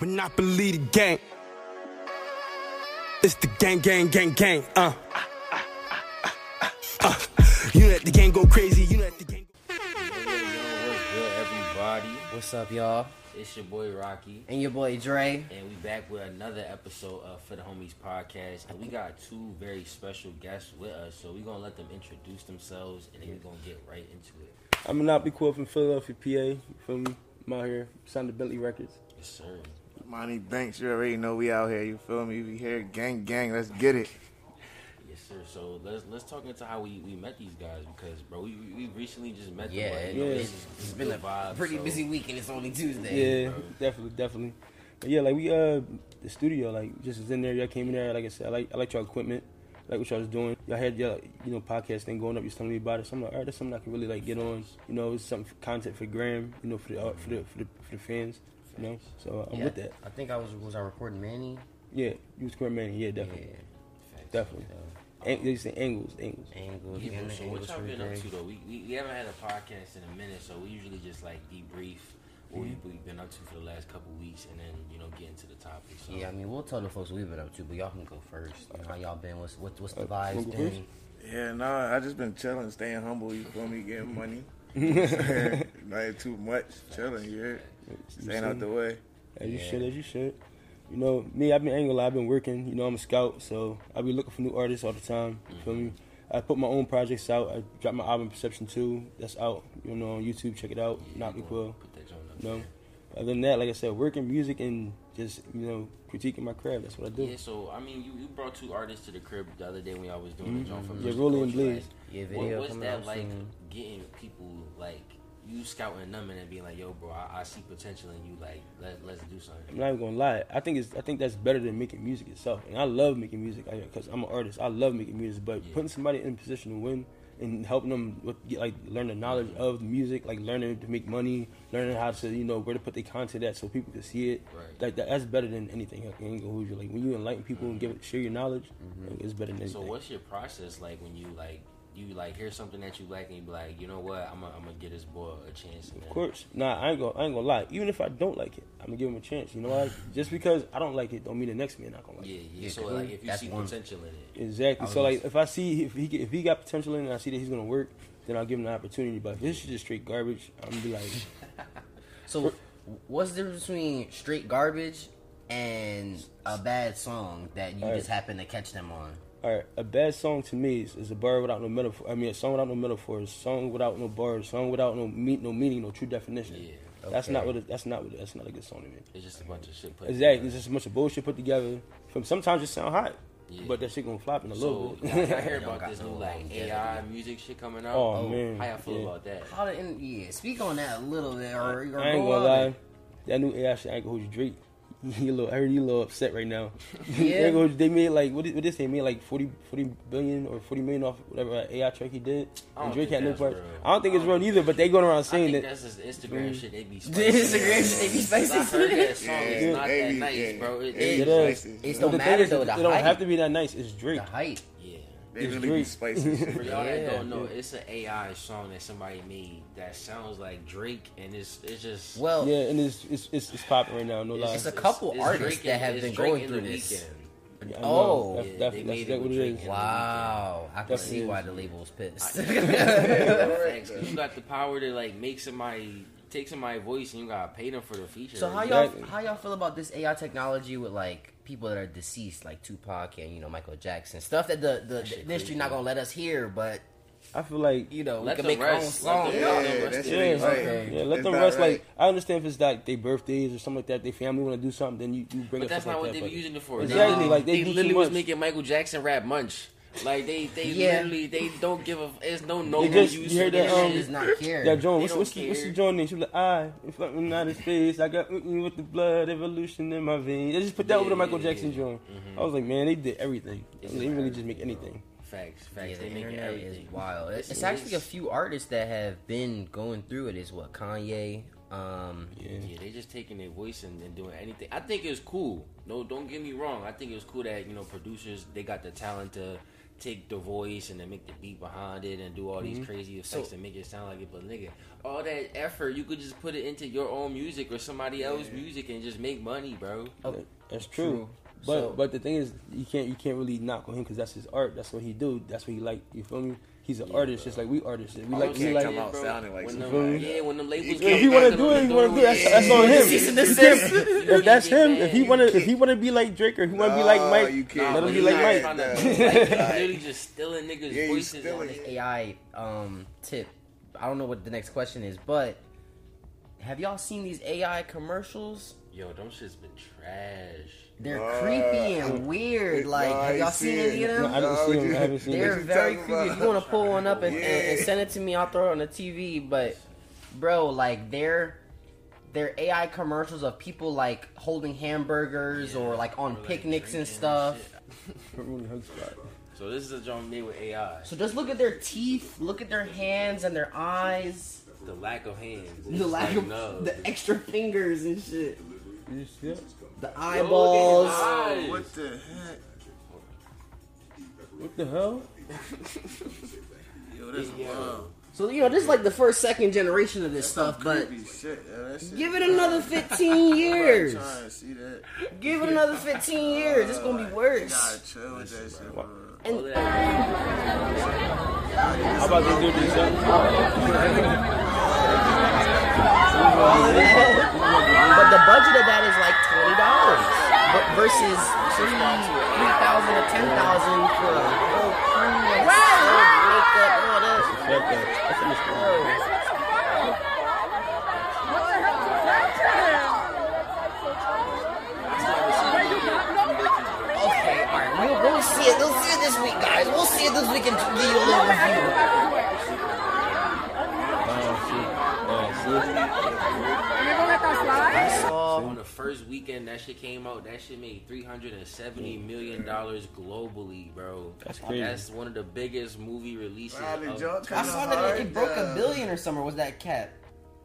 Monopoly the gang. It's the gang, gang, gang, gang. Uh. Uh. You let the gang go crazy. You let the gang. Go- What's good, everybody? What's up, y'all? It's your boy Rocky, And your boy Dre. and we back with another episode of For the Homies podcast. And we got two very special guests with us, so we're gonna let them introduce themselves, and then we're gonna get right into it. I'm Monopoly Corp from Philadelphia, PA. You feel me? I'm out here, signed to Bentley Records. Yes, sir. Monty Banks, you already know we out here. You feel me? We here, gang, gang. Let's get it. Yes, sir. So let's let's talk into how we, we met these guys because, bro, we, we recently just met Yeah, them. but, it- you know, Yeah. it's, It's been a vibe, pretty so- busy week and it's only Tuesday. Yeah, definitely, definitely. But yeah, like we uh the studio, like just was in there. Y'all came in there. Like I said, I like I like y'all equipment. I like what y'all was doing. Y'all had y'all you know podcast thing going up. You was telling me about it. So I'm like, all right, that's something I can really like get on. You know, it's something for content for Gram. You know, for the art, for the for the for the fans. You know, so I'm Yeah, with that. I think I was was I recording Manny? Yeah, you was recording Manny. Yeah, definitely, Yeah. Facts. definitely. Ang- they say angles, angles. Angles. Yeah, bro, and so angles what y'all been up to though? We, we, we haven't had a podcast in a minute, so we usually just like debrief what Mm-hmm. we, we've been up to for the last couple weeks, and then you know get into the topic. So Yeah, I mean, we'll tell the folks what we've been up to, but y'all can go first. You know, how y'all been? What's what, what's the Uh, vibes wanna go? Yeah, nah, I just been chilling, staying humble. You feel me? Getting money. Not too much. Chilling, you heard? Staying out the way. As you Yeah. should, as you should. You know, me, I've been I ain't gonna lie, I've been working. You know, I'm a scout, so I be looking for new artists all the time. You feel me? I put my own projects out. I dropped my album Perception 2. That's out. You know, on YouTube. Check it out. Yeah, Not you me gonna. Put that joint up You know. Other than that, like I said, working music and just you know critiquing my craft. That's what I do. Yeah, so I mean, you, you brought two artists to the crib the other day when y'all was doing the joint from Mm-hmm. Yeah, Mr. Rolly and Culture, Blaze. right? Yeah, What, video what's coming that out like? soon. Getting people like you scouting them and being like, "Yo, bro, I, I see potential in you. Like, let let's do something. I'm not even gonna lie. I think it's I think that's better than making music itself. And I love making music because I'm an artist. I love making music. But Yeah. putting somebody in a position to win and helping them with, get like learn the knowledge of music, like learning to make money, learning how to you know where to put their content at so people can see it. Right. Like that, that's better than anything. I ain't gonna hold you. Like when you enlighten people and mm-hmm. give share your knowledge, like, it's better than anything. So what's your process like when you like you like hear something that you like and you be like, you know what, I'm gonna I'm gonna give this boy a chance. And Of course. Nah, I ain't gonna I ain't gonna lie. Even if I don't like it, I'm gonna give him a chance. You know why? Just because I don't like it don't mean the next man not gonna like Yeah, it. yeah. Yeah, So 'cause like, if you that's see one- potential in it, Exactly. So like, if I see if he if he got potential in it, and I see that he's gonna work, then I'll give him the opportunity. But if this is just straight garbage, I'm gonna be like, So, what's the difference between straight garbage and a bad song that you Alright. just happen to catch them on? All right, a bad song to me is, is a bar without no metaphor. I mean, a song without no metaphor, a song without no bars, song without no meat, no meaning, no true definition. Yeah, That's not what. It, that's not what. It, that's not a good song to me. it's just a bunch of shit. Put Exactly. together. It's just a bunch of bullshit put together. From sometimes it sound hot, Yeah. but that shit gonna flop in a So little I, I bit. hear about this new like. AI music shit coming out. Oh, oh, man, how y'all feel yeah. about that? How to, in, yeah, speak on that a little bit, or, or I ain't go gonna lie. it. That new AI shit, I ain't gonna hold you Drake. He a little, I heard he a little upset right now. Yeah. they, ain't gonna- they made like what? Did, what did they made like 40, 40 billion or forty million off whatever AI track he did. And Drake think had no that's part. I don't think it's I real either. But they going around I saying think that. that's just Instagram Mm. shit. They be The spicy. Instagram shit, they be spicy. I heard that song. Yeah, it's not they that be- nice, yeah, bro. It, it, It is. It's But don't the matter thing is, though. it don't hype. have to be that nice. It's Drake. The hype. Yeah. They It's really be Drake. spicy. For y'all that Yeah. don't know, it's an AI song that somebody made that sounds like Drake, and it's it's just Well, Yeah, and it's it's it's, it's popping right now. No lie. It's a couple it's artists Drake that have been Drake going through this. Weeknd. Yeah, Oh. that's, Yeah, that's, that's, that's what with it Drake wow. I can That's see why the label was pissed. Facts, 'cause you got the power to like make somebody take somebody's voice, and you gotta pay them for the feature. So how y'all Exactly. how y'all feel about this AI technology with like people that are deceased, like Tupac and you know Michael Jackson, stuff that the the, shit the industry not gonna let us hear, but I feel like you know we Let can them make our own song. Let them- Yeah, let them that rest shit in ain't peace. right. Okay. Yeah, let It's them rest. right. Like I understand if it's like their birthdays or something like that, their family want to do something, then you, you bring But up that's not like what that. they be using it for. Exactly, They, like, they they literally was making Michael Jackson rap munch. Like they, they Yeah. literally, they don't give a. There's no no They just- use you heard that, um, shit. Does not care. That Joan, They what's, what's, the, what's the care. Joan name? She was like, I, if I'm not his face, I got mm with the blood evolution in my veins. They just put that over the Michael yeah, Jackson yeah. Joan. Mhm. I was like, man, they did everything. It's they really just make bro. anything. Facts, Yeah, facts. the they make internet is everything. wild. It's, It's- actually a few artists that have been going through it. Is what Kanye. Um, Yeah. Yeah, they just taking their voice and, and doing anything. I think it's cool. No, don't get me wrong. I think it's cool that you know producers they got the talent to take the voice and then make the beat behind it and do all these mm-hmm. crazy effects So- and make it sound like it. But nigga, all that effort you could just put it into your own music or somebody else's music and just make money, bro. Oh, That's true. True. But So- but the thing is, you can't you can't really knock on him because that's his art. That's what he do. That's what he like. You feel me? He's an artist, just like we artists. We All like I'm we like. come out bro, sounding like when them, somebody. Yeah, when them labels. If get If he want to do it, he want to do it. That's, door, that's yeah. on him. Cease and You If that's him, if he want to, if he want to be like Drake or he want to be like Mike, you can't. let him be like Mike. literally just stealing niggas' voices on stealing his it. AI um tip. I don't know what the next question is, but have y'all seen these AI commercials? Yo, them shits been trash. They're Uh, creepy and weird. Like, no, have y'all seen seen any of them? No, I didn't No, see what him. you- I haven't seen They're What him. you very talking creepy. If you want to pull one up and, and, and send it to me, I'll throw it on the TV. But, bro, like they're they're AI commercials of people like holding hamburgers or like on Or, like, picnics and stuff. shit. Really hug spot. So this is a joint made with AI. So just look at their teeth, look at their hands and their eyes, The lack of hands. the lack like, of no. the extra fingers and shit, You see it? The Yo, eyeballs. look eyes. What the heck? What the hell? Yo, that's Yo. wild. So you know, this is like the first, second generation of this stuff, but shit. yo, give it another 15 years. I'm trying to see that. Give it another 15 years. It's gonna be worse. gotta chill with that shit. bro. All that- How about they do this? huh? But the budget of that is like twenty dollars, but versus three thousand or ten thousand for a whole crew and sound, makeup, all that. Fuck that. Oh. Okay, all right, we'll, we'll see it. We'll see it this week, guys. We'll see it this week and give you a little review. Oh, see. Oh, I saw um, On the first weekend that shit came out, that shit made three hundred and seventy million dollars globally, bro. That's crazy. That's one of the biggest movie releases. Wow, of- joke I saw that it, it broke a billion or something. Was that cap?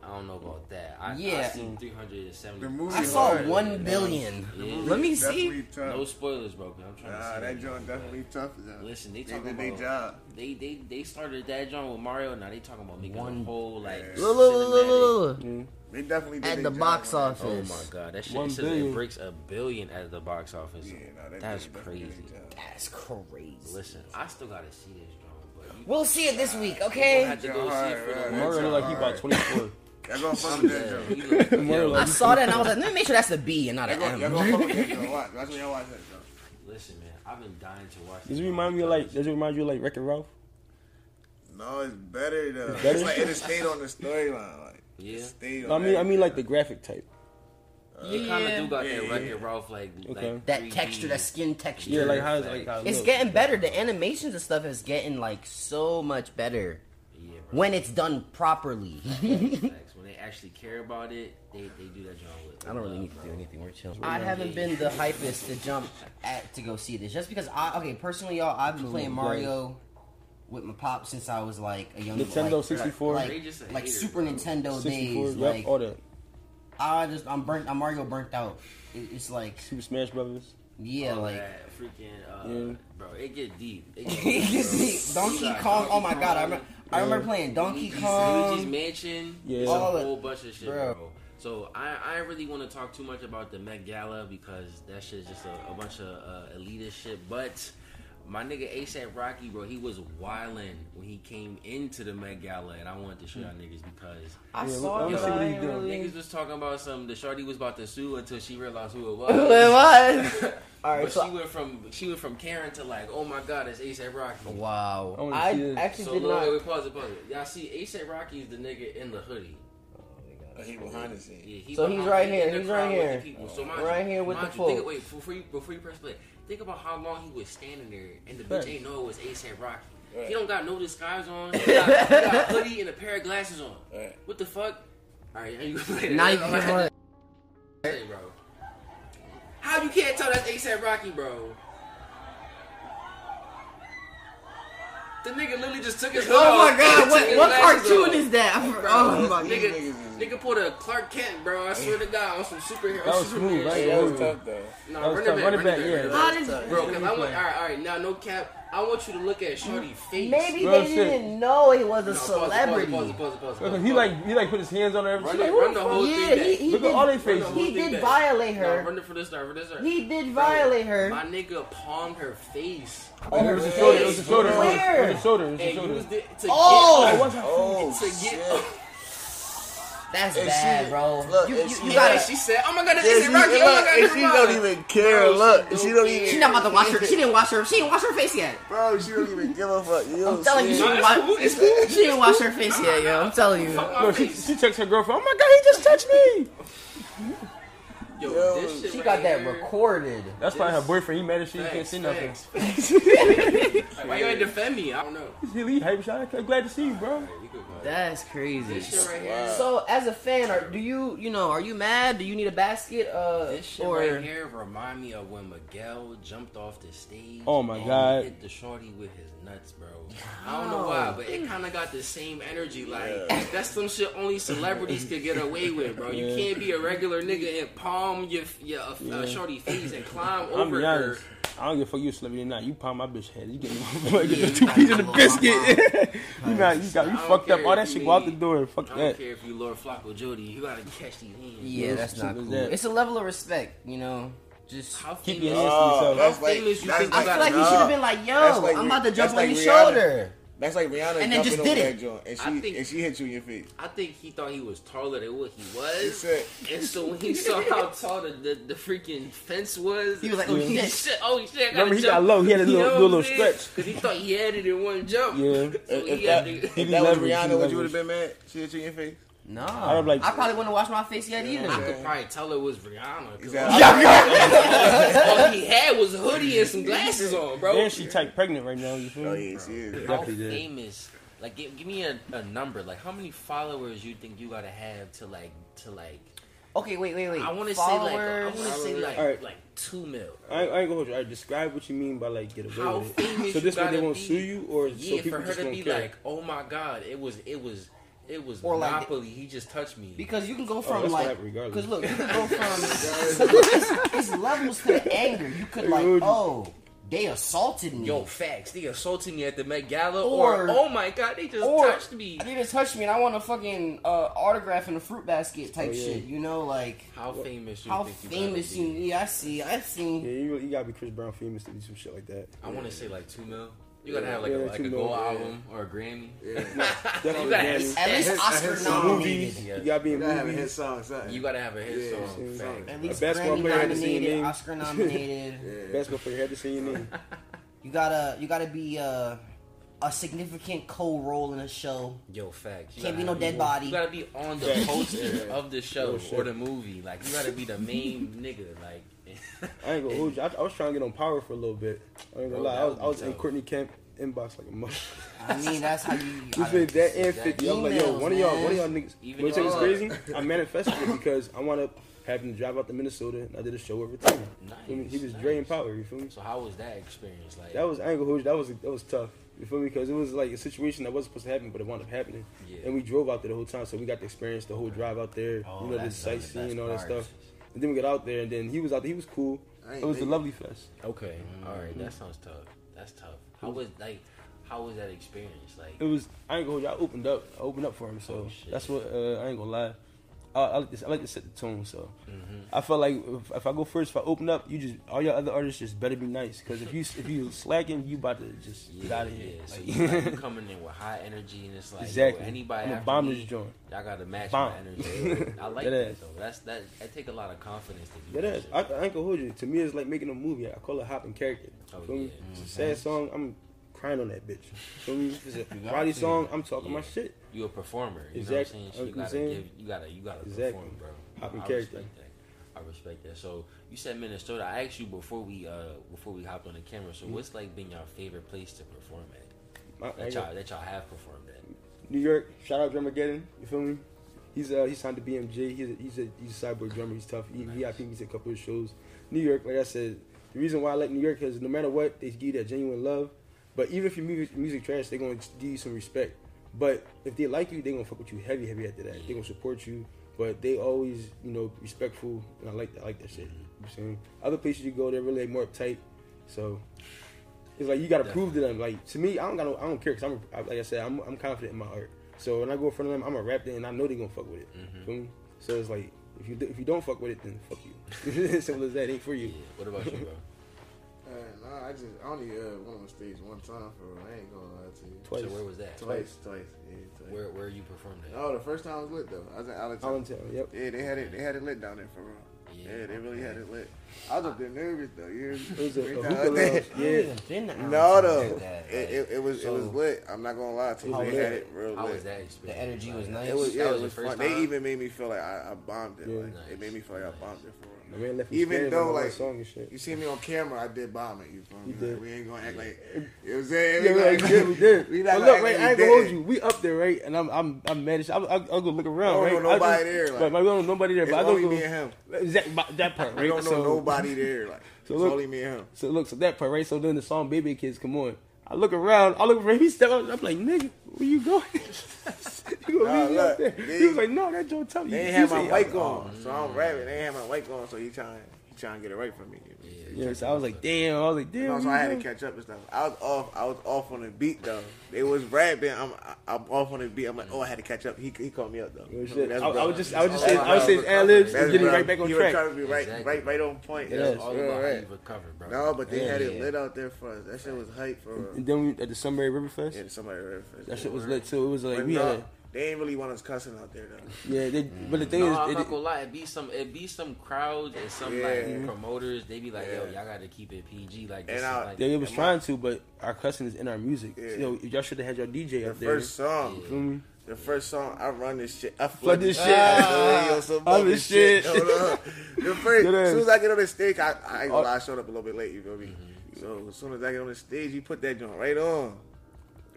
I don't know about that. I, I Yeah. seen three hundred and seventy. I saw hard. one billion. Yeah. Let me see. Tough. No spoilers, bro. I'm trying Nah, to see that joint definitely tough. though. Listen, they They talking did their about job. they they they started that joint with Mario. Now they talking about making One- a whole like Yeah. Look, look, look, cinematic- look, look. Mm. They definitely did At the box on that. Oh my god, that shit One it says it breaks a billion at the box office. Yeah, nah, they That's crazy. did their job. That's crazy. Listen, I still gotta see this drum, but We'll see it this week, gonna okay? have to go see it for the Mario look like he about 24. Y'all gonna fuck I'm with that dead. joint. He look- Mario yo, like I saw that and I was like, let me make sure that's the B and not Y'all an gonna, y'all M. gonna fuck with that joint. Watch. Watch when y'all watch that joint. Listen, man, I've been dying to watch. Does this it remind me of like? Does it remind you of like Wreck-It Ralph? No, it's better though. better? It's like it just stayed on the storyline. Like, Yeah. it No, I on mean, I mean like the graphic type. It kind of do got Yeah, that yeah. Wreck-It Ralph like, Okay. like That 3D. texture, that skin texture. Yeah, like how it's like how it it's look. getting better. The animations and stuff is getting like so much better Yeah, when it's done properly. When they actually care about it, they, they do that joint with. I don't really need to do anything. We're chilling. I haven't been the hypest to jump at to go see this, just because I okay personally, y'all. I've been playing Mario with my pop since I was like a young Nintendo like, 64. like, They just a like Super. Nintendo 64. days. Yep, Like all that. I just I'm burnt. I'm Mario burnt out. It, it's like Super Smash Brothers. yeah, All like that freaking, uh, Yeah. bro, it get deep. It get deep, bro. Donkey Like, Kong. Oh my Donkey god, I Kong, remember. I remember playing Donkey Luigi's, Luigi's Mansion. Yeah. Yeah, All a of- whole bunch of shit, bro. bro. So I, I really want to talk too much about the Met Gala because that shit's just a, a bunch of uh, elitist shit. But my nigga ASAP Rocky, bro, he was wildin' when he came into the Met Gala, and I wanted to show y'all niggas because I Yeah, saw let it. see what I he doing. really- niggas was talking about some. The shorty was about to sue until she realized who it was. Who it was? All right, But so she went from she went from Karen to like, oh my god, it's ASAP Rocky. wow. I I actually So did not. wait, wait, pause it, pause it. Y'all see, ASAP Rocky is the nigga in the hoodie. Uh, He behind the scenes. Yeah, he So he's right in here, he's right here. the people. So mind Right you- here with the you, think, folks. Wait, before you before you press play, think about how long he was standing there, and the bitch ain't know it was ASAP Rocky. Right. He don't got no disguise on. He got, he got a hoodie and a pair of glasses on. Right. What the fuck? All right, now you play Now you can all I had play. to say, bro. How you can't tell that's ASAP Rocky, bro? The nigga literally just took his hood Oh my god, what, what cartoon off. is that? Bro, Oh my god. nigga, niggas nigga pulled a Clark Kent, bro. I swear to God, on some superhero. That was smooth, right? That was tough though. No, That was running tough. back, Running back, running yeah. How did- back. Bro, because I went, all right, all right, now no cap. I want you to look at Shorty's mm. face. Maybe Real they shit. didn't know he was a No, celebrity. Pause it, pause it, pause it, pause it, Because pause he like he like put his hands on her. Run like, run the the whole Yeah, thing he, back. he Look did. at all their Run the faces. He thing did back. violate No, her. run it for the start, for the start. He did Bro, violate her. My nigga palmed her face. Oh, It was a shoulder. It was a face. shoulder. It was Where? a shoulder. It was a And shoulder. used it to Oh! get. what's her Oh, shit. Get. That's And bad, she- bro. look, you, you, she- you gotta. she said, "Oh my god, this she, is Rocky. Oh my look, god, and she Rocky." don't even care. Bro, look, she she don't don't even. She not about to wash her. She didn't wash her. She didn't wash her face yet. Bro, she don't even give a fuck. You I'm telling you, she saying? didn't, Nah, wash, cool, she didn't wash her face yet, yo. I'm telling you. Fuck my No, she, face. she texts her girlfriend. Oh my god, he just touched me. Yo, Yo, this shit She right got that here- recorded. That's probably her boyfriend. He mad at she can't see nothing. facts, facts. Why you ain't defend me? I don't know. He leave. Hey, Rashad, I'm glad to see you, bro. You. That's crazy. This shit right here. So, as a fan, are, do you, you know, are you mad? Do you need a basket? Uh, This shit or right here remind me of when Miguel jumped off the stage. Oh my and God. Hit the shorty with his nuts, bro. I don't know why, but it kind of got the same energy. Like that's some shit only celebrities could get away with, bro. You Yeah. can't be a regular nigga and palm your your uh, Yeah. shorty face and climb I'm over be her. I don't give a fuck you a celebrity or not. You palm my bitch head. You get me get two pieces of the biscuit. you not you got you fucked up. All that you shit go out the mean- door. Fuck I don't that. care if you Lord Flacko Jodye. You gotta catch these hands. yeah, Yeah, that's not was cool. that. It's a level of respect, you know. Just How Keep your hands to yourself. that's like, famous you think you I feel like be? you should have been like, "Yo, like I'm about to jump on like your Rihanna. shoulder." That's like Rihanna And then jumping did over that joint, and she think- and she hit you in your face. I think he thought he was taller than what he He was. And so when he saw how tall the, the, the freaking fence was, He was like, "Oh, he shit." "Oh shit!" I gotta Remember, he jump. got low. He had a You little- do a little stretch. because he thought he had it in one jump. Yeah. So if, he if had that, to. if that was Rihanna, would you would have been mad? She hit you in your face. No, I'd like- I probably wouldn't wash my face yet either. I could probably tell it was Rihanna. 'cause Exactly. All he had was a hoodie and some glasses on, bro. And she tight pregnant right now. You feel Oh me? yeah, she is. How famous? Like, give, give me a, a number. Like, how many followers you think you gotta have to like to like? Okay, wait, wait, wait. I want to say like I want to say like Alright. like two mil. I, ain't- I ain't gonna hold you. All right, describe what you mean by like get away How with it. famous So this way they won't be? sue you, or yeah, so people for her just to be care. like, oh my god, it was it was it was Or like- Monopoly. he just touched me. Because you can go Oh, from that's like, gonna because look, you can go from. look, it's, it's levels to the anger. You could like, Dude. oh, they assaulted me. Yo, facts. They assaulted me at the Met Gala, Or- or, oh my god, they just or touched me. They just touched me, and I want a fucking uh, autograph in a fruit basket type Oh, yeah. shit. You know, like How famous you how think you famous gotta you? Yeah, I see. I see. Yeah, you, you gotta be Chris Brown famous to do some shit like that. I want to say like two mil. You gotta have like Yeah, a, like a gold yeah. album or a Grammy. Definitely You gotta have Grammy. At least Oscar his nominated. movies. You gotta be You in gotta have a hit movies. song, something. You gotta have a hit Yeah, song. same facts. song. At least basketball Grammy player had to say your nominated, name. Oscar nominated. Basketball player had to say your name. You gotta, you gotta be uh, a significant co-role in a show. Yo, facts. You Can't be no dead body. You gotta be on the poster of the show or the movie. Like you gotta be the main nigga. Like I ain't gonna hold you. I, I was trying to get on power for a little bit. I ain't gonna Bro, lie. I was, I was in. Courtney Kemp inbox like a mother. I mean, that's how you. You said that and 50. I'm like, yo, one of y'all, man. one of y'all niggas. Even Even it's y'all- crazy. I manifested it because I wound up having to drive out to Minnesota and I did a show every time. Nice, He was nice. And Power. You feel me? So how was that experience? Like That was I ain't gonna hold you. That was that was tough. You feel me? Because it was like a situation that wasn't supposed to happen, but it wound up happening. Yeah. And we drove out there the whole time, so we got to experience the whole drive out there. Oh, you know, the sightseeing and all that stuff. And then we got out there, and then he was out there. He was cool. It was a lovely fest. okay, all right, that sounds tough. That's tough. How was like how was that experience? Like It was. I ain't gonna you. I opened up. I opened up for him. So Oh, that's what uh, I ain't gonna lie. I, I like this. I like to set the tone. So Mm-hmm. I felt like if, if I go first, if I open up, you just all your other artists just better be nice. Because if you if you slacking, you about to just yeah, get out of here. yeah. So Like, you, like, you coming in with high energy and it's like exactly. anybody I'm bomb this joint. Y'all gotta match Bomb. my energy. I like That that though. That's that. That take a lot of confidence to do That that. I, I ain't gonna hold you. To me, it's like making a movie. I call it hopping character. Oh, yeah. It's a sad song. I'm crying on that bitch. Feel me? Roddy song. I'm talking my Yeah. shit. You a performer. You Exactly. know what I'm saying? You You know what gotta give. You gotta. You gotta Exactly. perform, bro. I character. respect that. I respect that. So you said Minnesota. I asked you before we uh before we hopped on the camera. Mm-hmm. So what's like been your favorite place to perform at? My, That y'all that y'all have performed at. New York. Shout out Drummageddon. You feel me? He's uh he's signed to BMG. He's a, he's a he's a cyborg drummer. He's tough. He, he I think he's a couple of shows. New York, like I said, the reason why I like New York is no matter what, they give you that genuine love. But even if your music, music trash, they're gonna give you some respect. But if they like you, they're gonna fuck with you heavy, heavy after that. They're gonna support you. But they always, you know, respectful, and I like that. I like that shit. You know what I'm saying other places you go, they're really more uptight. So It's like you got to Definitely. prove to them. Like to me, I don't got no, I don't care because I'm like I said, I'm I'm confident in my art. So when I go in front of them, I'm a rap it and I know they're gonna fuck with it. Mm-hmm. So it's like if you if you don't fuck with it, then fuck you. Simple as that. Ain't for Yeah. you. What about you, bro? Uh, nah, I just I only uh, went on stage one time for real. I ain't gonna lie to you. Twice. So where was that? Twice, twice, yeah, twice. Where where you performed at? Oh, the first time was lit though. I was in Allentown. Allentown. Yep. Yeah, they had it. They had it lit down there for real. Yeah, Yeah, they really okay. had it lit. I was up there nervous though. You It was a, a hookah time- lounge. I Yeah. ain't been to No, Allentown though. like. It, it, it was it was lit. I'm not gonna lie to you. They was had it? it real How lit. was that experience? The energy was nice. It was That yeah, was it your was first fun. time? They even made me feel like I, I bombed it. Yeah. Like, Nice. It made me feel like Nice. I bombed it for real. My man Even Even though, though like, song and shit. You see me on camera, I did bomb it. You feel me? You Like, we ain't gonna act like you know what I'm saying. Yeah, We right, gonna- we did. We But look, right, I ain't gonna hold you. We up there, right? And I'm, I'm, I'm mad. as shit. I'll, I'll, I'll go look around, Don't right? know I nobody just- there, like- right, we don't know nobody there, It's but I only don't me go. and him. That, that part, right? We don't know so, nobody there. Like So look- only me and him. So look, so that part, right? So then the song "Baby Kids" come on. I look around. I look for him. He step up. I'm like, nigga, where you going? you gonna Nah, leave me look, there? they- he was like, no, that Joe tell you. They ain't have my mic oh, on, so I'm rapping. They ain't have my mic on, so he trying he trying to get it right from me. Yeah, so I was like, damn. I was like, damn. You know, so I had to catch up and stuff. I was off. I was off on the beat though. They was rapping. I'm I'm off on the beat. I'm like, oh, I had to catch up. He he called me up though. Real shit. That's I, I was just, I was just saying, I was saying ad libs and getting bro. right back on he was track. trying to be right, Exactly. right, right on point. Yeah, That's all about right. you bro. No, but they Yeah, had it yeah. lit out there for us. That shit was hype for real. And then we, at the Sunbury River Fest, Yeah, somebody referenced that shit was lit too. It was like we had, they ain't really want us cussing out there though. yeah. They, but the thing No, is, I'm it, not gonna lie. It be some, it be some crowds and some Yeah. like promoters. They be like, yo, y'all got to keep it PG. Like, this And is I- like, they was And trying to, but our cussing is in our music. Yeah. Yo, y'all should have had your DJ The up there. first song, Yeah. Feel me? the first song, I run this shit. I Flood flood this this shit. shit. Ah, Yo, some all other this shit. Hold on. The first, as soon as I get on the stage, I, I ain't gonna lie, I showed up a little bit late. You feel me? Mm-hmm. So as soon as I get on the stage, you put that joint right on,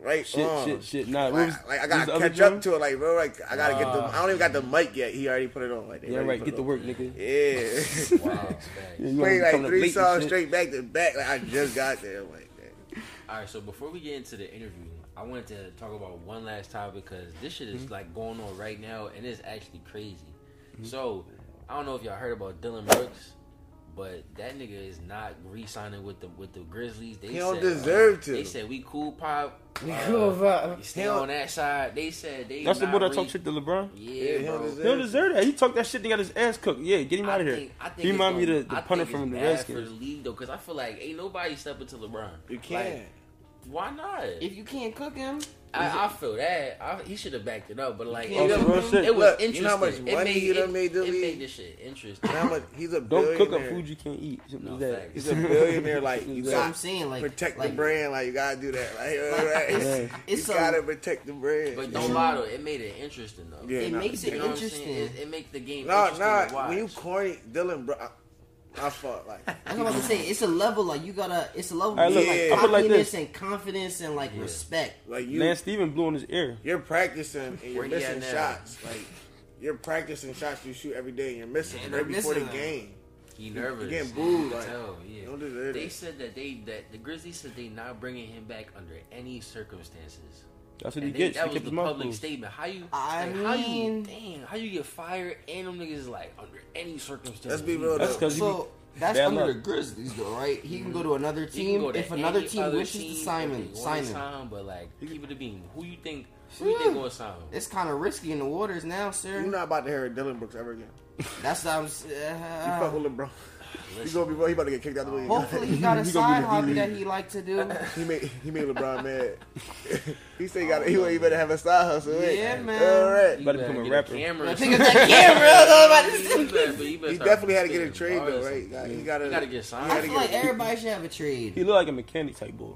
right Shit, on. shit, shit. Nah, Like, was, like I gotta catch up to it, like bro. Like I gotta get the. I don't even got the mic yet. He already put it on. Like Yeah, ready right. Get put to work, nigga. Yeah. wow, facts. Yeah, Played like three songs straight back to back. Like I just got there. Like that. All right, so before we get into the interview, I wanted to talk about one last topic because this shit is hmm? like going on right now and it's actually crazy. Hmm? So I don't know if y'all heard about Dillon Brooks, but that nigga is not re-signing with the with the Grizzlies. They He don't said, deserve to. They said we cool pop. We uh, cool pop. Stay He on that side. They said they. That's the boy that re- talk shit to LeBron. Yeah, Yeah, he bro. don't He don't deserve that. He talked that shit. They got his ass cooked. Yeah, get him I out of here. think- I think He it's remind me gonna- of the, the punter from the bad for the Redskins. league though, because I feel like ain't nobody stepping to LeBron. You can't. Like, why not? If you can't cook him, I, I feel that I, he should have backed it up, but like Yeah, it, was- real shit. it was Look, you interesting. know how much it money made, he done it, made the it made this shit interesting. How much? He's a Don't cook up billionaire. food you can't eat. No, that. He's a billionaire. Like you That's that's what got I'm saying. Like protect like, the brand. Like you gotta do that. Like, all right. it's- you it's a- gotta protect the brand. But don't lie though, it made it interesting though. Yeah, It nah. makes it You know what I'm saying? interesting. It, it makes the game No, interesting to no. When you corny, Dillon, bro, I, I fought like. That's what I'm about to say. It's a level like you gotta. It's a level Alright, of look, like I put like this. and confidence and like respect. Like you, Lance Stephenson blew in his ear. you're practicing and you're Where he at missing now? shots. Like you're practicing shots you shoot every day and you're missing And right they're before the missing them. game. he nervous. getting booed, can like, tell, yeah. don't deserve They said that they that the Grizzlies said they not bringing him back under any circumstances. That's what he And they, gets. that He was kept the his public closed. statement. How you? I like, how you? mean- Damn, how you get fired and them niggas is like under any circumstances? Let's be real That's though. because So that's under luck. the Grizzlies though, right? He can go to another team to if another team wishes team to sign him. Sign him. but like keep it a beam. Who you think? Who you think gonna sign him? It's kind of risky in the waters now, sir. You're not about to hear Dillon Brooks ever again. That's what I'm. s- You Uh, fuck with LeBron. He gonna be. He about to get kicked out the league. hopefully, he got a He side hobby D-League. that he like to do. He made he made LeBron mad. he said he got he, oh, he better have a side hustle. right? Yeah, man. All right. You About to better become a get rapper. camera. I think it's that camera. I about to say. You better- but you He definitely had to get a trade though, right? something. He got- he gotta- gotta get signed. I gotta feel like everybody should have a trade. He look like a mechanic type boy.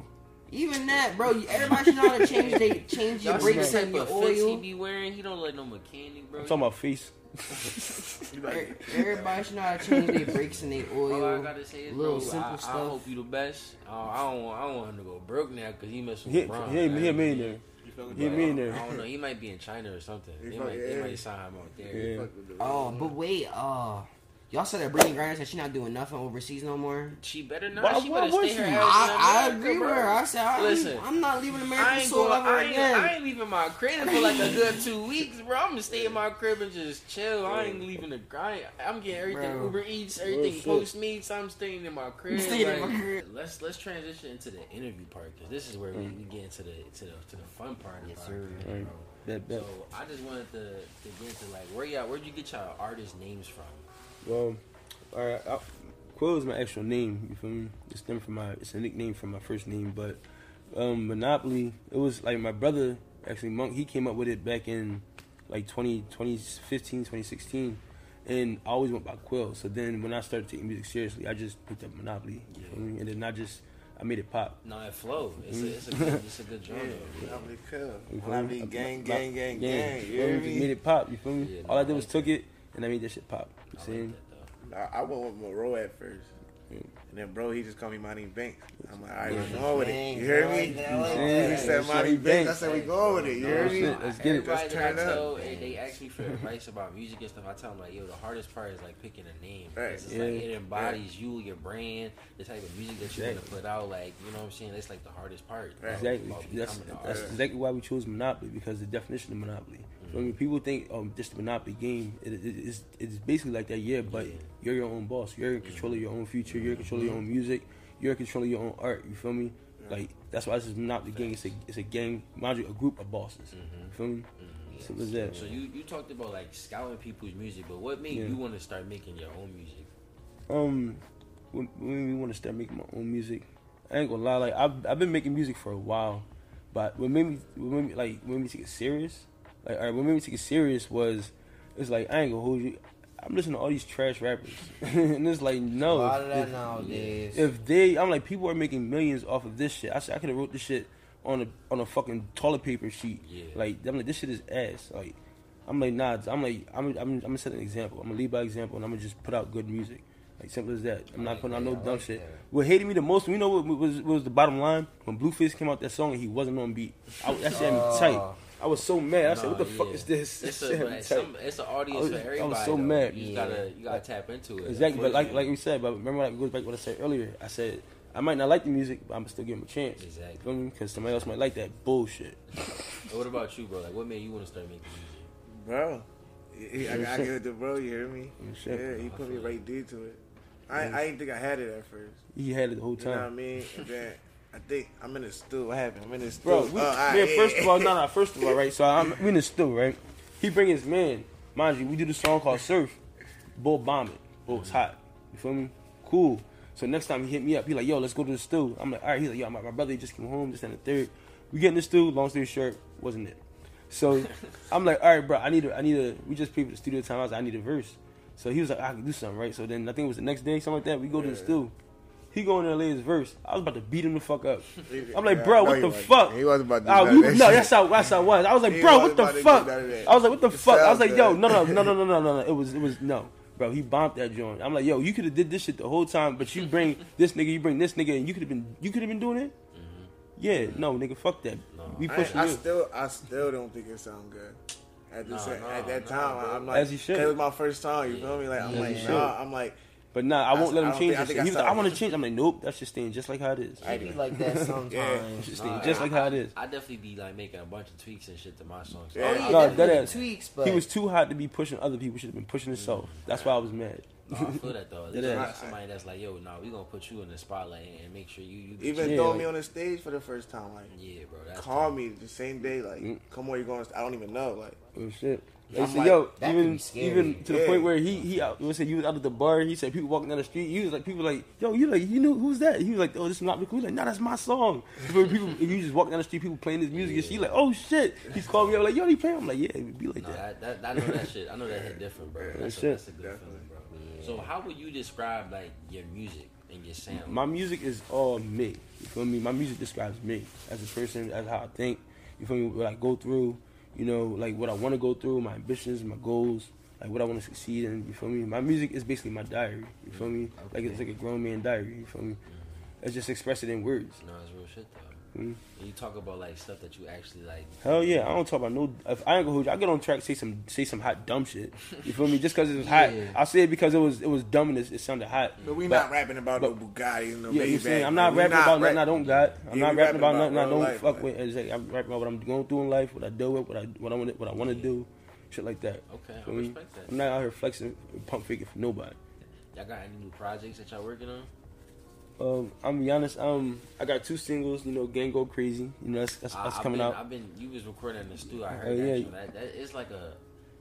Even that, bro. Everybody should know how to change they change your Y'all brakes the and your of fits he oil. be wearing? He don't like no mechanic, bro. I'm talking about face. He like- Er- Everybody should know how to change their brakes and their All I oil. gotta say is, little bro, simple I, I hope you the best. Uh, I don't, want, I don't want him to go broke now because he messed with He, LeBron. he, ain't- he a right? millionaire. He a But, millionaire. I don't know. He might be in China or something. He They fuck- might, they yeah. might sign him out there. Yeah. fuck with the- Oh, but wait, uh, Y'all said that Brittney Griner said she not doing nothing overseas no more. She better not. Why- she why better would stay her she? ass I, I America, agree with her. I said, I Listen, I'm not leaving I American ain't, soil going, ever I, ain't, again. I ain't leaving my crib for like a good two weeks, bro. I'm gonna stay in my crib and just chill. I ain't leaving the grind. I'm getting everything Bro. Uber Eats, everything shit. Postmates. I'm staying in my crib. staying in my crib. Let's let's transition into the interview part because this is where we, we get into the to the to the fun part. Of Yes, the sir. podcast, Right. bro. Bet, bet. So I just wanted to, to get into like where y'all where'd you get y'all artist names from? Well, all right. I, Quill is my actual name. You feel me? It's them from my. It's a nickname from my first name, but um, Monopoly. It was like my brother actually Monk. He came up with it back in like 20, 2015, 2016, and I always went by Quill. So then when I started taking music seriously, I just picked up Monopoly. You feel me? And then I just I made it pop. No, it flow. It's a it's a good, it's a good Yeah, genre. Monopoly Quill. You feel Monopoly me? gang, My- gang, gang, gang. you You feel hear me? Just made me? it pop. You feel me? Yeah, All no, I did I was took it and I made that shit pop. You I see? like that. I, I went with Monroe at first. Yeah. And then, bro, he just called me Monty Banks. I'm like, all right, Yeah. we're going with it. Dang, You hear me? like that, I like He said Yeah, Monty shit, Banks. I said, we going with it. You No, hear me? shit. Let's get it. Everybody Let's that turn I up. tell, they, they ask me for advice about music and stuff. I tell them like, yo, the hardest part is like picking a name. Right. It's Yeah. like it embodies you, your brand, the type of music that you're gonna put out. Like, you know what I'm saying? That's, like the hardest part. Right. Exactly. That's that's exactly why we chose Monopoly because the definition of Monopoly. I mean, people think um just the Monopoly game. It, it, it's it's basically like that, yeah. But Yeah. you're your own boss. You're in control of your own future. You're in control of your own music. You're in control of your own art. You feel me? Like that's why this is Monopoly gang. It's a it's a gang, mind you, a group of bosses. You feel me? Simple as that. So you, you talked about like scouting people's music, but what made Yeah. you want to start making your own music? Um, when, when we want to start making my own music, I ain't gonna lie. Like I've I've been making music for a while, but what made me what made me like when we take it serious, like all right, what made me take it serious was it's like I ain't gonna hold you. I'm listening to all these trash rappers, and it's like no. if- nowadays. If they, I'm like people are making millions off of this shit. I said I could have wrote this shit on a on a fucking toilet paper sheet. Yeah. Like I'm like this shit is ass. Like I'm like nah. I'm like I'm I'm, I'm gonna set an example. I'm gonna lead by example, and I'm gonna just put out good music. Like simple as that. I'm not putting out no dumb like shit. that. What hated me the most, you know what was what was the bottom line when Blueface came out that song and he wasn't on beat. I, that shit had me Oh. tight. I was so mad. I said, "What the fuck is this?" It's That a shit had but me it's some, it's an audience I was- for I was so though. mad. You Yeah. gotta you gotta tap into it. Exactly, but like Unfortunately. like we said, but remember that goes back to what I said earlier. I said I might not like the music, but I'm still give him a chance. Exactly. Feel me? Because somebody else might like that bullshit. what about you, bro? Like, what made you want to start making music? Bro, he- he- I gotta give it to bro. You hear me? Yeah, shit. Yeah, he put me right deep to it. I I didn't think I had it at first. He had it the whole time. You know what I mean? And then I think I'm in the stew. What happened? I'm in the stew. Bro, we, Oh, yeah, yeah. first of all, no, no, first of all, right? So I'm we in the still, right? He bring his man. Mind you, we do the song called Surf. Bull bomb it. Bull was hot. You feel me? Cool. So next time he hit me up, he like, yo, let's go to the stew. I'm like, all right. He's like, yo, my, my brother just came home, just and the third. We get in the stew. Long story short, wasn't it? So I'm like, all right, bro. I need a, I need a. We just paid for the studio time. I was like, I need a verse. So he was like, I can do something, right? So then I think it was the next day, something like that. We go to the Yeah. stew. He going in there and lay his verse. I was about to beat him the fuck up. I'm like, bro, what he the fuck? He wasn't about to do we- that no, that's how that's how I was. I was like, He bro, what the about to do fuck? none of that. I was like, what the It fuck? I was like, sounds yo, no, no, no, no, no, no, no, no. It was, it was no, bro. He bombed that joint. I'm like, yo, you could have did this shit the whole time, but you bring this nigga, you bring this nigga, and you could have been, you could have been doing it. Mm-hmm. Yeah, no, nigga, fuck that. We I, pushing I you. still, I still don't think it sound good. At, the No, sa- no, at that no, time, bro. I'm like, As he should. it was my first time. You feel me? Like, I'm As like, nah. I'm like, But nah, I won't let him change think- I this think shit. I He was like, I want to change. I'm like, nope, that's just staying just like how it is. It be like that sometimes. Just Nah, staying just I- like how it is. I definitely be like making a bunch of tweaks and shit to my songs. Yeah. Oh yeah, No, definitely that ass. tweaks, but He was too hot to be pushing other people. Should have been pushing himself. That's why I was mad. No, I feel that though. It There's is. not somebody that's like, yo, nah, we gonna put you in the spotlight and- and make sure you, you even Yeah, throwing me on the stage for the first time, like, yeah, bro. That's call me the same day, like, Mm. come on, you going? I don't even know, like, Oh shit. They I'm said, like, yo, that could even be scary. even to the Yeah. point where he he uh, out. You said you was out at the bar. He said people walking down the street. He was like people like, yo, you like you knew who's that? He was like, oh, this is not cool. Like, nah, that's my song. People, you just walking down the street, people playing his music, and she like, oh shit. He's calling me up like, yo, he playing. I'm like, yeah, it would be like No, that. that, that, I know that shit. I know that hit different, bro. That's, a, shit. that's a good feeling, bro. So, how would you describe like your music and your sound? My music is all me. You feel me? My music describes me as a person, as how I think. You feel me? What I go through. You know, like what I want to go through, my ambitions, my goals, like what I want to succeed in. You feel me? My music is basically my diary. You feel me? Mm, like it's like a grown man diary. You feel me? It's just express it in words. no, it's real shit though. Mm. And you talk about like stuff that you actually like. Hell yeah, I don't talk about no. If I ain't gonna hold you, I get on track, say some, say some hot dumb shit. You feel me? Just because it was hot, Yeah. I say it because it was, it was dumb and it, it sounded hot. But we But- not rapping about no Bugatti and no Yeah, you Maybach. saying I'm not We rapping about rap- nothing I don't got. I'm Yeah, not we rapping about nothing I don't life, fuck man. with. Exactly. I'm rapping about what I'm going through in life, what I deal with, what I what I want what I want to do, shit like that. Okay, I Feel me? respect that. I'm not out here flexing, pump faking for nobody. Y'all got any new projects that y'all working on? Um, I'm gonna be honest. Um, I got two singles. You know, Gang Go Crazy. You know, that's that's, that's I've coming been, out. I've been. You was recording in the studio. I Oh, heard yeah. that, show. that. That it's like a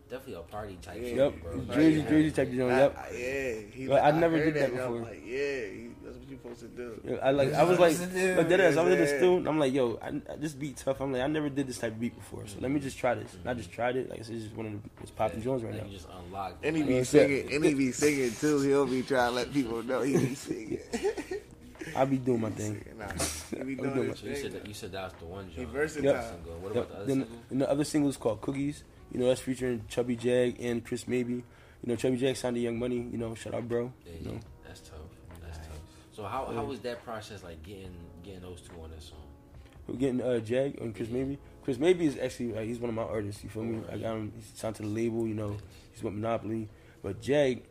definitely a party type Yeah. shit, Yep, bro. Jersey, Like, Jersey type of joint. Yep. I- yeah, he, But I never heard did that and I'm before. like, yeah, he, that's what you supposed to do. Yeah, I like. I was like, Supposed to do, that is. I was in the studio. and I'm like, yo, I, I, this beat tough. I'm like, I never did this type of beat before, so let me just try this. And I just tried it. Like I said, it's just one of the it's popping joints right now. you just unlocked. And he like, be singing, and he be singing too. He'll be trying to let people know he be singing. I be doing my thing. Nah, he be doing doing my his So you said thing. that you said that was the one joint. versatile. Yep. Single. What Yep. about the other Then single? and the other single is called Cookies. You know, that's featuring Chubby Jag and Chris Maybe. You know, Chubby Jag signed to Young Money. You know, shout out, bro. Yeah, You know, that's tough. That's tough. So how how was that process like getting getting those two on that song? we're getting uh, Jag and Chris Maybe. Chris Maybe is actually like he's one of my artists. You feel me? I got him. He's signed to the label. You know, he's with Monopoly. But Jag,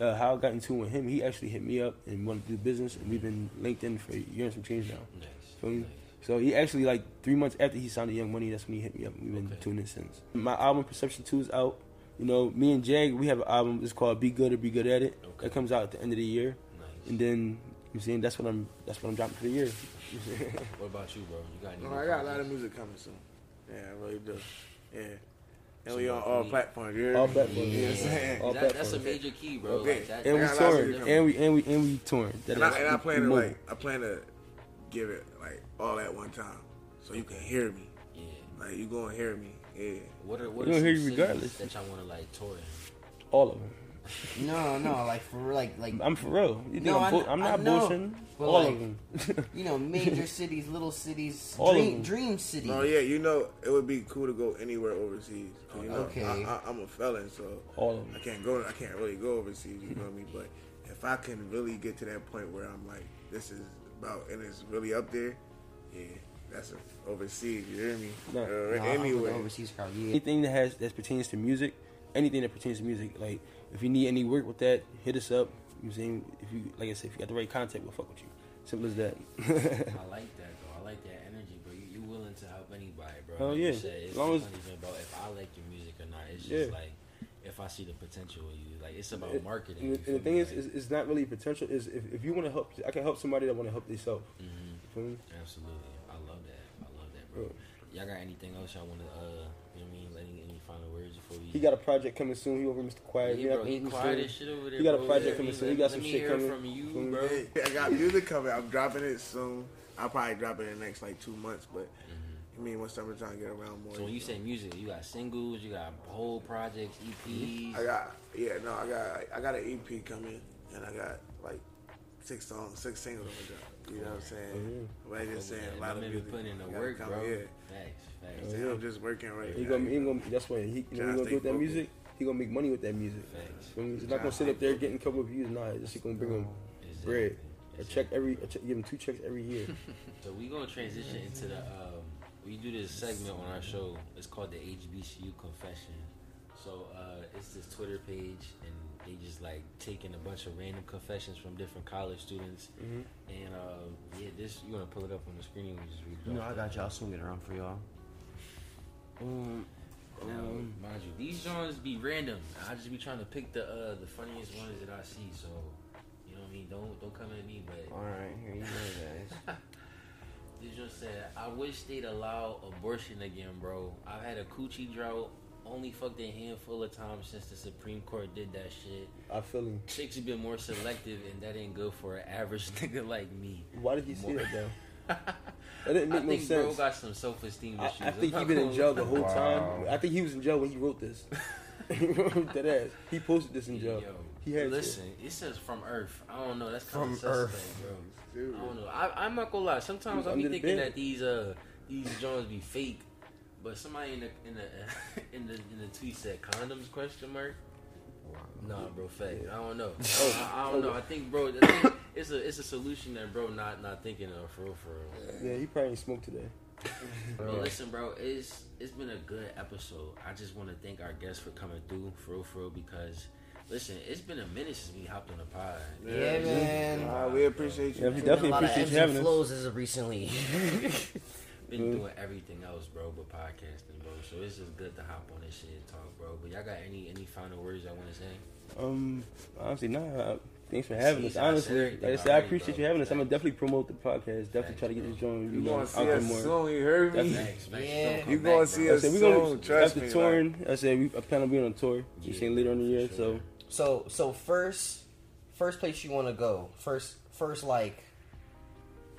uh, how I got in tune with him, he actually hit me up and wanted to do business, and we've been linked in for a year and some change now. Nice. Feel me? nice. So he actually like three months after he signed to Young Money, that's when he hit me up. and We've been Okay. tuning since. My album Perception Two is out. You know, me and Jag, we have an album. It's called Be Good or Be Good at It. Okay. That comes out at the end of the year, Nice. and then you saying that's what I'm that's what I'm dropping for the year. What about you, bro? You got any? No, new I got a lot of music coming soon. Yeah, I really do. Yeah. And we on all platforms. You All me? platforms. You know what I'm saying? All That, that's a major key, bro. Okay. Like that, and we I got lots of touring, and we and we and we touring. That And I, is- and I plan to mobile. like, I plan to give it like all at one time, so you can hear me. yeah. Like you gonna hear me. Yeah. What are what We are gonna some hear you cities regardless. that y'all want to like tour all of them. No, no, like for real, like like I'm for real. You think No, I'm, bu- I'm, not know, bullshitting. but All like- of them. you know major cities, little cities, All of dream, them. dream city. No, yeah, you know it would be cool to go anywhere overseas. You know, Okay. I, I, I'm a felon, so All of them. I can't go. I can't really go overseas. You know me, but if I can really get to that point where I'm like, this is about and it's really up there, yeah, that's a, overseas. You hear me? No. Uh, No, I'm anyway, overseas crowd. Yeah. anything that has that pertains to music, anything that pertains to music, like if you need any work with that, hit us up. You saying if you like I said, if you got the right contact, we'll fuck with you. Simple as that. I like that though. I like that energy, bro. You, you willing to help anybody, bro? Hell Like yeah. Said, it's, As long as- not even about if I like your music or not. It's just Yeah. like if I see the potential in you. Like it's about marketing. and, the- and the thing me? is, is, it's not really potential. Is if, if you want to help, I can help somebody that want to help themselves. Mhm. Me? Absolutely. I love that. I love that, bro. Y'all got anything else y'all want to, uh, you know what I mean? Any, any final words before we? He got a project coming soon. He over Mr. Quiet. Yeah, bro, Yeah, he quiet as shit over there. He got a project Let coming me- soon. He got let some me shit hear coming. from you, Feel bro. Yeah, I got music coming. I'm dropping it soon. I'll probably drop it in the next like two months, but I mean when to get around more. Mm-hmm. So when you know. say music, you got singles, you got whole projects, EPs. I got yeah, no, I got I got an EP coming and I got like six songs, six singles on the drop. You know what I'm saying? But I just saying a lot of music. putting in the work, come, bro. Yeah. Facts, facts. I'm saying I'm just working right He now. gonna, he gonna, that's what he, you know, he gonna stay do with that music. He gonna make money with that music. Facts. Feel? He's not gonna sit up there getting a couple of views. Nah, it's just gonna bring him Exactly. bread. A check every, a check, give him two checks every year. So we gonna transition into the. Um, we do this segment on our show. It's called the HBCU Confession. So uh, it's this Twitter page, and they just like taking a bunch of random confessions from different college students. Mhm. And um, yeah, this you wanna pull it up on the screen? We just read it No, off I got y'all. I'll swing it around for y'all. Um, Now, um, mind you, these joints be random. I just be trying to pick the uh, the funniest ones that I see. So, you know what I mean? Don't don't come at me, but all right, here you go, guys. This just said, I wish they'd allow abortion again, bro. I've had a coochie drought. Only fucked a handful of times since the Supreme Court did that shit. I feel him. Chicks have been more selective, and that ain't good for an average nigga like me. Why did he say that though? That didn't I no think bro got some self esteem issues. I think I'm he been not in jail the gonna- whole time. I think he was in jail when he wrote this. that ass. He posted this in jail. Yo, he had listen, it says from Earth. I don't know. That's kind From of suspect, Earth. bro. Dude. I don't know. I, I'm not gonna lie. Sometimes He was I be under the thinking that these uh these joints be fake, but somebody in the in the in the in the tweet said condoms question mark. Nah, bro, fake. I don't know. I, I don't know. I think, bro, the thing, it's it's a it's a solution that bro not not thinking of for real for real. Yeah, he probably smoked today. But listen, bro, it's it's been a good episode. I just want to thank our guests for coming through, for real, for real, because listen, it's been a minute since we hopped on the pod. Yeah, man. Uh, we appreciate you. Yeah, we man. definitely a lot of appreciate ebbs you and having us. flows as of recently. Been Mm. doing everything else, bro, but podcasting, bro. So it's just good to hop on this shit and talk, bro. But y'all got any any final words I want to say? Um, honestly, nah. Thanks for having See, us. Honestly, everything like I said, I appreciate bro. you having us. I'm gonna definitely promote the podcast. Definitely Facts, try to get this joint, You you uh, know, gonna see us more. soon, you heard me? Definitely. Facts, facts. Yeah. You back, gonna bro. see I us said we soon, gonna trust after me. touring. I said we I plan on being on tour. You Yeah, seen later in the for year, sure. so so so first first place you want to go. First first like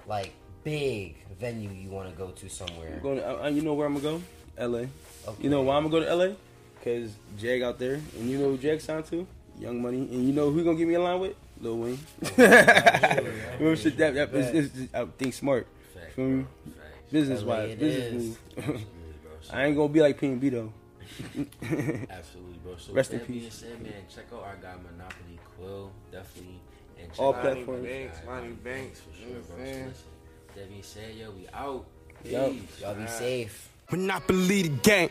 like big venue you want to go to somewhere. I'm going. To, I, I- you know where I'm gonna go? L.A. Okay. You know why I'm gonna go to L.A. Cause Jag out there, and you know who Jag signed to? Young Money, and you know who gonna get me in line with? Lil Wayne. Remember shit that, that is, is, I think smart. Facts, Feel me? bro. Business wise, business is. move. Bro. I ain't gonna be like P and B though. Absolutely, bro. So Rest in that being peace. said, man, check out our guy Monopoly Quill, definitely, and check All out platforms. our Banks, guy, Money Monty Banks, for sure, bro. So listen, that being said, yo, we out. Yup. Y'all be safe. Monopoly the gang.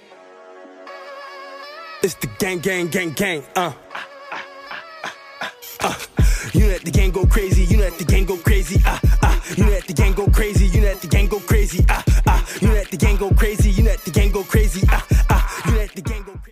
It's the gang, gang, gang, gang. Uh. Uh. You let the gang go crazy. You let the gang go crazy. Ah ah. You let the gang go crazy. You let the gang go crazy. Ah ah. You let the gang go crazy. You let the gang go crazy. Ah ah. You let the gang go.